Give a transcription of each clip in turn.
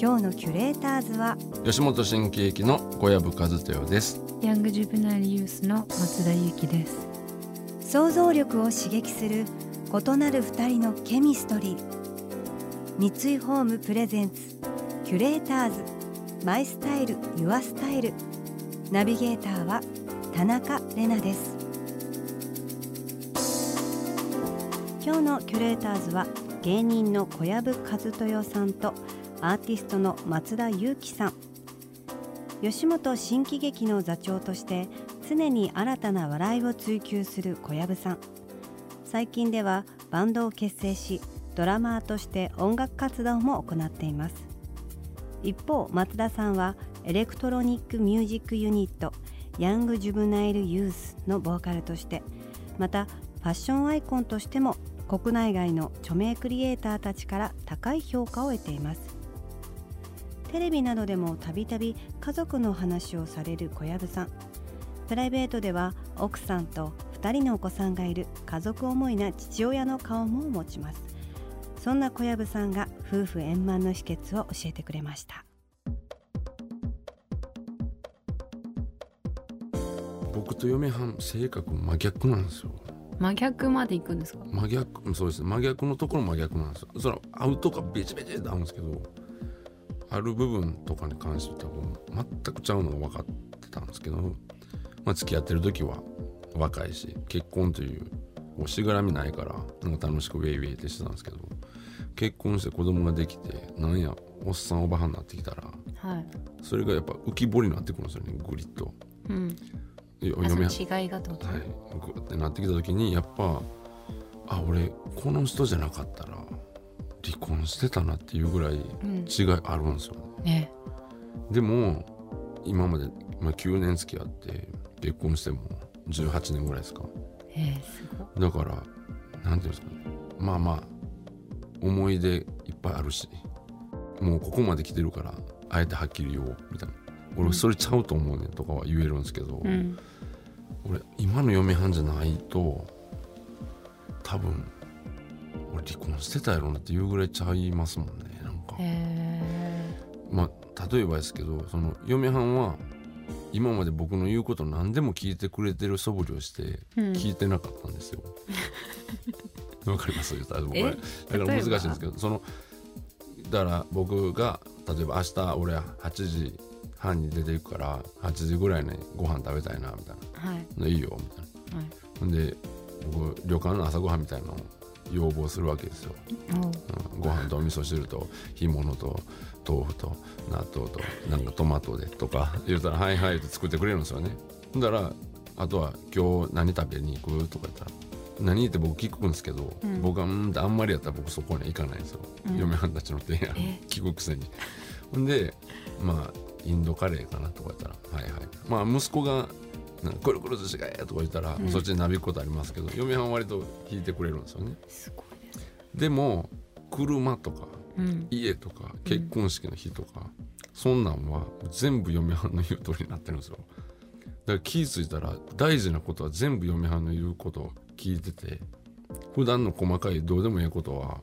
今日のキュレーターズは吉本新喜劇の小籔和豊です。ヤングジュブナイルユースの松田由紀です。想像力を刺激する異なる二人のケミストリー。三井ホームプレゼンツキュレーターズ。マイスタイルユアスタイル。ナビゲーターは田中れなです。今日のキュレーターズは芸人の小籔千豊さんとアーティストの松田ゆう姫さん。吉本新喜劇の座長として常に新たな笑いを追求する小籔さん。最近ではバンドを結成しドラマーとして音楽活動も行っています。一方松田さんはエレクトロニックミュージックユニット Young Juvenile Youth のボーカルとしてまたファッションアイコンとしても国内外の著名クリエイターたちから高い評価を得ています。テレビなどでもたびたび家族の話をされる小籔さん。プライベートでは奥さんと2人のお子さんがいる家族思いな父親の顔も持ちます。そんな小籔さんが夫婦円満の秘訣を教えてくれました。僕と嫁はん性格真逆なんですよ。真逆まで行くんですか？真逆そうです。ね真逆のところ真逆なんですよ。その会うとかベチベチって会うんですけどある部分とかに関しては全くちゃうのが分かってたんですけど、まあ、付き合ってる時は若いし結婚というしがらみないからなんか楽しくウェイウェイってしてたんですけど結婚して子供ができてなんやおっさんおばはんになってきたら、はい、それがやっぱ浮き彫りになってくるんですよねグリッと。うん、嫁違いがとはい。グってなってきた時にやっぱあ俺この人じゃなかったら離婚してたなっていうぐらい違いあるんですよね。うん、でも今まで、まあ、9年付き合って結婚しても18年ぐらいですか。えー、すごだからなんていうんですかね。まあまあ思い出いっぱいあるしもうここまで来てるからあえてはっきり言おうみたいな。俺それちゃうと思うねんとかは言えるんですけど、うん、俺今の嫁はんじゃないと多分俺離婚してたやろなっていうぐらいちゃいますもんねなんか。まあ例えばですけどその嫁はんは今まで僕の言うこと何でも聞いてくれてる素振りをして聞いてなかったんですよ。わ、うん、かります？だから難しいんですけどそのだから僕が例えば明日俺8時半に出ていくから8時ぐらいにご飯食べたいなみたいな「はい、いいよ」みたいな。はい、で僕旅館の朝ごはんみたいなのを要望するわけですよ、うん、ご飯とお味噌汁と干物と豆腐と納豆となんかトマトでとか言うたら「はいはい」って作ってくれるんですよね。だからあとは「今日何食べに行く?」とか言ったら「何?」って僕聞くんですけど、うん、僕はうんあんまりやったら僕そこには行かないんですよ、うん、嫁はんたちの提案。聞くくせに。ほんでまあインドカレーかなとか言ったら「はいはい」まあ息子がくるくる寿司がええとか言ったら、うん、そっちになびくことありますけど嫁はん割と聞いてくれるんですよね。すごいでも車とか、うん、家とか結婚式の日とか、そんなんは全部嫁はんの言う通りになってるんですよ。だから気付いたら大事なことは全部嫁はんの言うことを聞いてて普段の細かいどうでもいいことは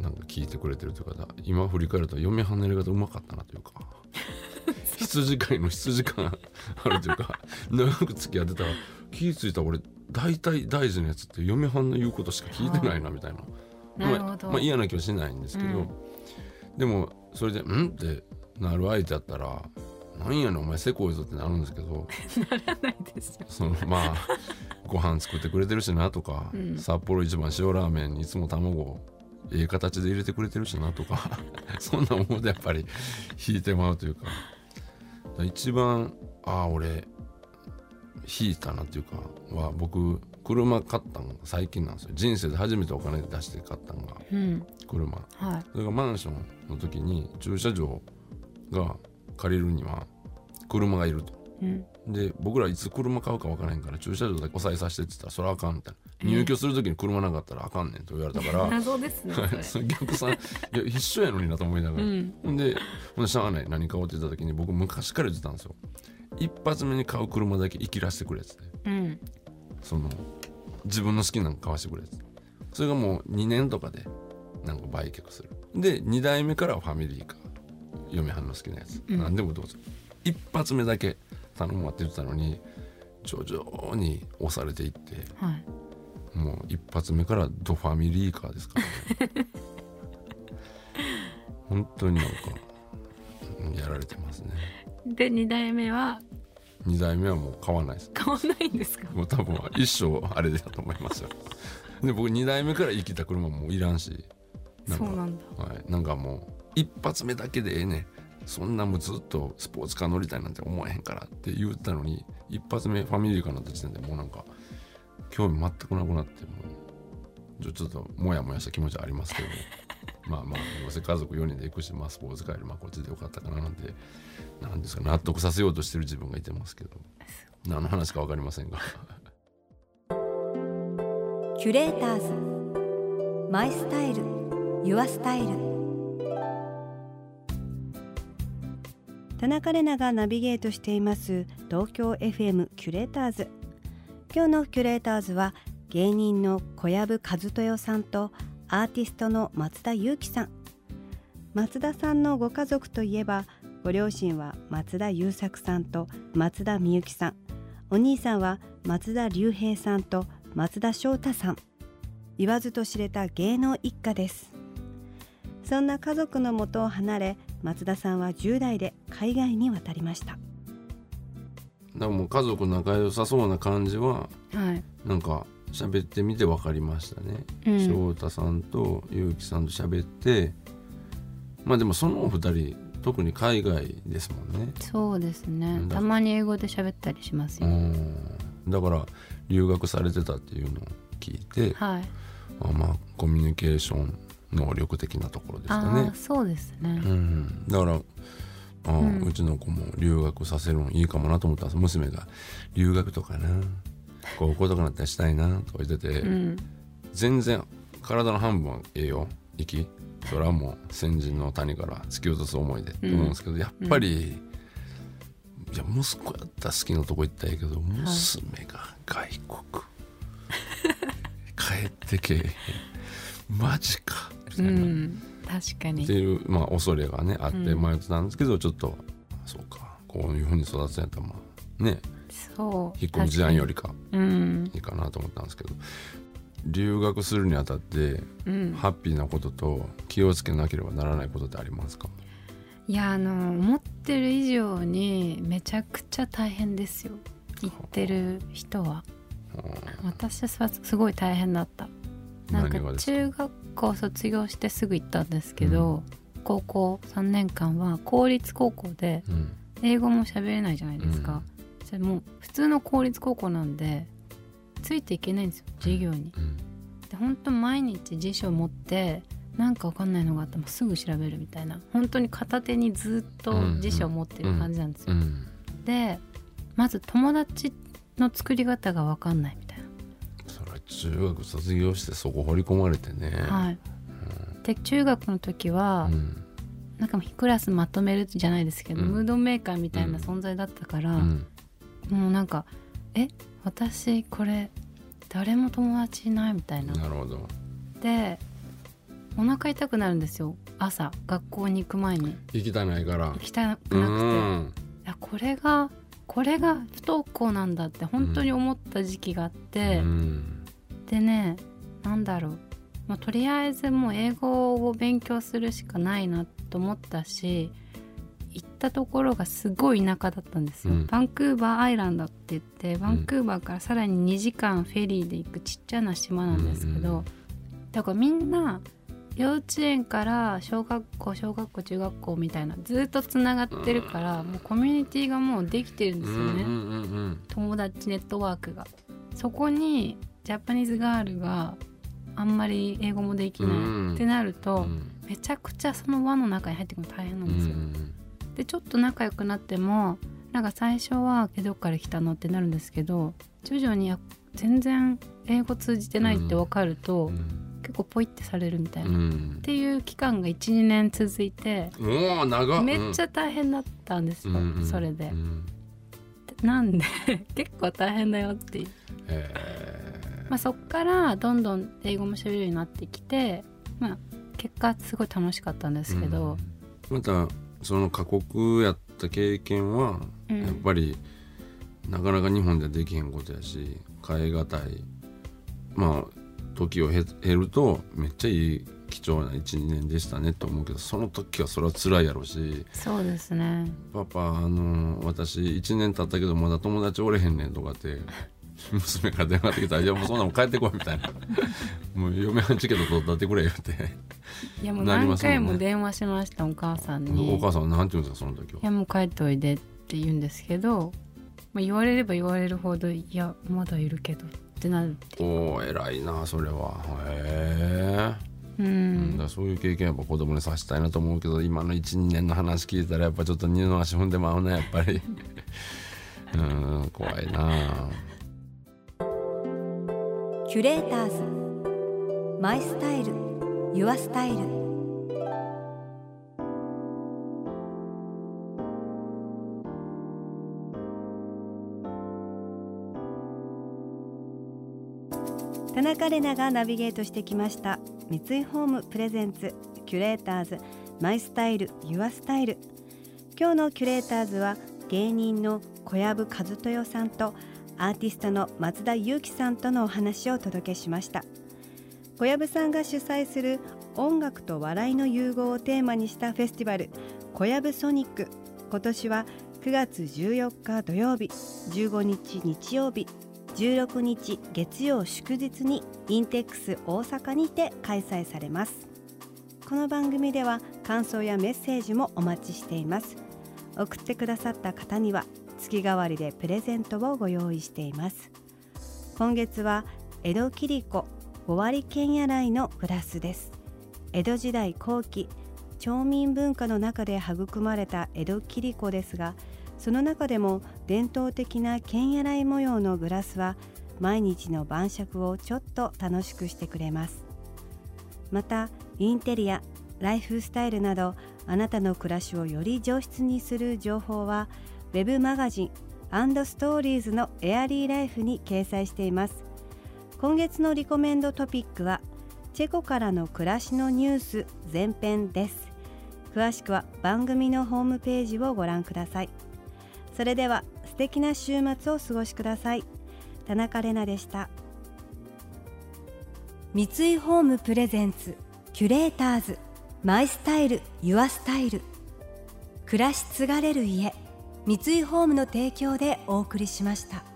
なんか聞いてくれてるというか今振り返ると嫁はんのやり方うまかったなというか羊飼いの羊感あるというか長く付き合ってたら気付いた俺大体大事なやつって嫁はんの言うことしか聞いてないなみたいな。まあ、まあ、嫌な気はしないんですけど、うん、でもそれで「ん?」ってなる相手だったら「なんやねんお前せこいぞ」ってなるんですけどならないですよそのまあご飯作ってくれてるしなとか、うん、札幌一番塩ラーメンにいつも卵ええ形で入れてくれてるしなとかそんなものでやっぱり引いてまうというか一番ああ俺引いたなっていうかは僕車買ったのが最近なんですよ。人生で初めてお金出して買ったのが車、うん。はい、それがマンションの時に駐車場が借りるには車がいると、うん、で僕らいつ車買うか分からへんから駐車場だけ押さえさせてって言ったらそれはあかんみたいな入居する時に車なかったらあかんねんと言われたから。謎ですね逆 さんいや一緒やのになと思いながら、うん、でほんでしゃあない何買おうって言った時に僕昔から言ってたんですよ。一発目に買う車だけ生きらせてくれっつって、うん、その自分の好きなの買わしてくれっつって。それがもう2年とかでなんか売却する。で2代目からはファミリーカー嫁はんの好きなやつ、うん、何でもどうぞ。一発目だけ頼むわって言ってたのに徐々に押されていって、はい、もう一発目からドファミリーカーですから、ね、本当になんかやられてますね。で2代目は？2代目はもう買わないです買わないんですか？もう多分一生あれだと思いますよ。で僕2代目から生きた車もいらんし。そうなんだ、はい、なんかもう一発目だけでええねそんなもうずっとスポーツカー乗りたいなんて思えへんからって言ったのに一発目ファミリーカーになった時点でもうなんか興味全くなくなってもうちょっとモヤモヤした気持ちはありますけど まあまあどうせ家族4人で行くし、まあ、スポーツカーよりまあこっちでよかったかななんてなんですか納得させようとしてる自分がいてますけど。何の話か分かりませんが。キュレーターズ。マイスタイル。ユアスタイル。田中れながナビゲートしています東京 FM キュレーターズ今日のキュレーターズは芸人の小籔和豊さんとアーティストの松田裕樹さん。松田さんのご家族といえばご両親は松田優作さんと松田美幸さん。お兄さんは松田龍平さんと松田翔太さん。言わずと知れた芸能一家です。そんな家族のもとを離れ松田さんは10代で海外に渡りました。だもう家族仲良さそうな感じは、はい、なんか喋ってみて分かりましたね、うん、翔太さんと結城さんと喋ってまあでもそのお二人特に海外ですもんね。そうですね。たまに英語で喋ったりしますよ。だから留学されてたっていうのを聞いて、はい、あまあコミュニケーション能力的なところですかね。そうですね、うん、だからあ、うん、うちの子も留学させるのいいかもなと思ったんです。娘が「留学とかな。高校とかなったらしたいな」とか言ってて、うん、全然体の半分はええよ。行きそれはもう先人の谷から突き落とす思いでと思うんですけど、やっぱり、いや息子やったら好きなとこ行ったらいいけど娘が外国、帰ってけえへん。マジか。みたいな、うん、確かに。っていう、まあ、恐れがねあって迷ってたんですけど、うん、ちょっとそうか。こういうふうに育つんやったらまあね。そう引っ込み時代よりかいいかなと思ったんですけど、留学するにあたって、うん、ハッピーなことと気をつけなければならないことってありますか？いやあの思ってる以上にめちゃくちゃ大変ですよ。行ってる人は。私はすごい大変だった。なんか中学校卒業してすぐ行ったんですけど、うん、高校3年間は公立高校で英語も喋れないじゃないですか、うん、それもう普通の公立高校なんでついていけないんですよ授業に、うん、で本当毎日辞書を持ってなんか分かんないのがあったらすぐ調べるみたいな。本当に片手にずっと辞書を持ってる感じなんですよ、でまず友達の作り方が分かんない中学卒業してそこ掘り込まれてね、はい、うん、で中学の時は、うん、なんかクラスまとめるじゃないですけど、うん、ムードメーカーみたいな存在だったから、うん、もうなんかえ私これ誰も友達いないみたいな。なるほど。でお腹痛くなるんですよ。朝学校に行く前に。行きたないから。行きたくなくて。いやこれがこれが不登校なんだって本当に思った時期があって、うん、でね何だろう、まあ、とりあえずもう英語を勉強するしかないなと思ったし行ったところがすごい田舎だったんですよ、うん、バンクーバーアイランドって言ってバンクーバーからさらに2時間フェリーで行くちっちゃな島なんですけど、だからみんな幼稚園から小学校小学校中学校みたいなずっとつながってるから、もうコミュニティがもうできてるんですよね、友達ネットワークが。そこにジャパニーズガールがあんまり英語もできないってなると、めちゃくちゃその輪の中に入ってくるの大変なんですよ。でちょっと仲良くなってもなんか最初は「どっから来たの?」ってなるんですけど徐々に全然英語通じてないって分かると、うん、結構ポイってされるみたいな、うん、っていう期間が12年続いてめっちゃ大変だったんですよ、うん、それで、なんで？結構大変だよっていう、まあ、そっからどんどん英語も喋れるようになってきて、まあ、結果すごい楽しかったんですけど、またその過酷やった経験は、やっぱりなかなか日本ではできへんことやし変え難い。まあ時を経るとめっちゃいい貴重な12年でしたねと思うけどその時はそれは辛いやろうし。そうですね。パパあの私1年経ったけどまだ友達おれへんねんとかって 娘から電話ってきた。ら「いやもうそんなもん帰ってこい」みたいな「もう嫁はんチケット取ったってくれ」って。いやもう何回も電話しましたお母さんに。お母さんなんて言うんですかその時は。いやもう帰っておいでって言うんですけど、まあ、言われれば言われるほどいやまだいるけどってなるおお偉いなそれは。へえうん、だそういう経験やっぱ子供にさせたいなと思うけど今の12年の話聞いたらやっぱちょっと二の足踏んでまうねやっぱり。うん怖いなキュレーターズ。マイスタイル。ユアスタイル。田中れながナビゲートしてきました。三井ホームプレゼンツ。キュレーターズ。マイスタイル。ユアスタイル。今日のキュレーターズは芸人の小籔和豊さんとアーティストの松田裕樹さんとのお話をお届けしました。小籔さんが主催する音楽と笑いの融合をテーマにしたフェスティバル小籔ソニック。今年は9月14日土曜日15日日曜日16日月曜祝日にインテックス大阪にて開催されます。この番組では感想やメッセージもお待ちしています。送ってくださった方には月替わりでプレゼントをご用意しています。今月は江戸切子尾張剣や来のグラスです。江戸時代後期町民文化の中で育まれた江戸切子ですがその中でも伝統的な剣や来模様のグラスは毎日の晩酌をちょっと楽しくしてくれます。またインテリアライフスタイルなどあなたの暮らしをより上質にする情報はウェブマガジンストーリーズのエアリーライフに掲載しています。今月のリコメンドトピックはチェコからの暮らしのニュース前編です。詳しくは番組のホームページをご覧ください。それでは素敵な週末をお過ごしください。田中れなでした。三井ホームプレゼンツキュレーターズマイスタイルユアスタイル。暮らし継がれる家。三井ホームの提供でお送りしました。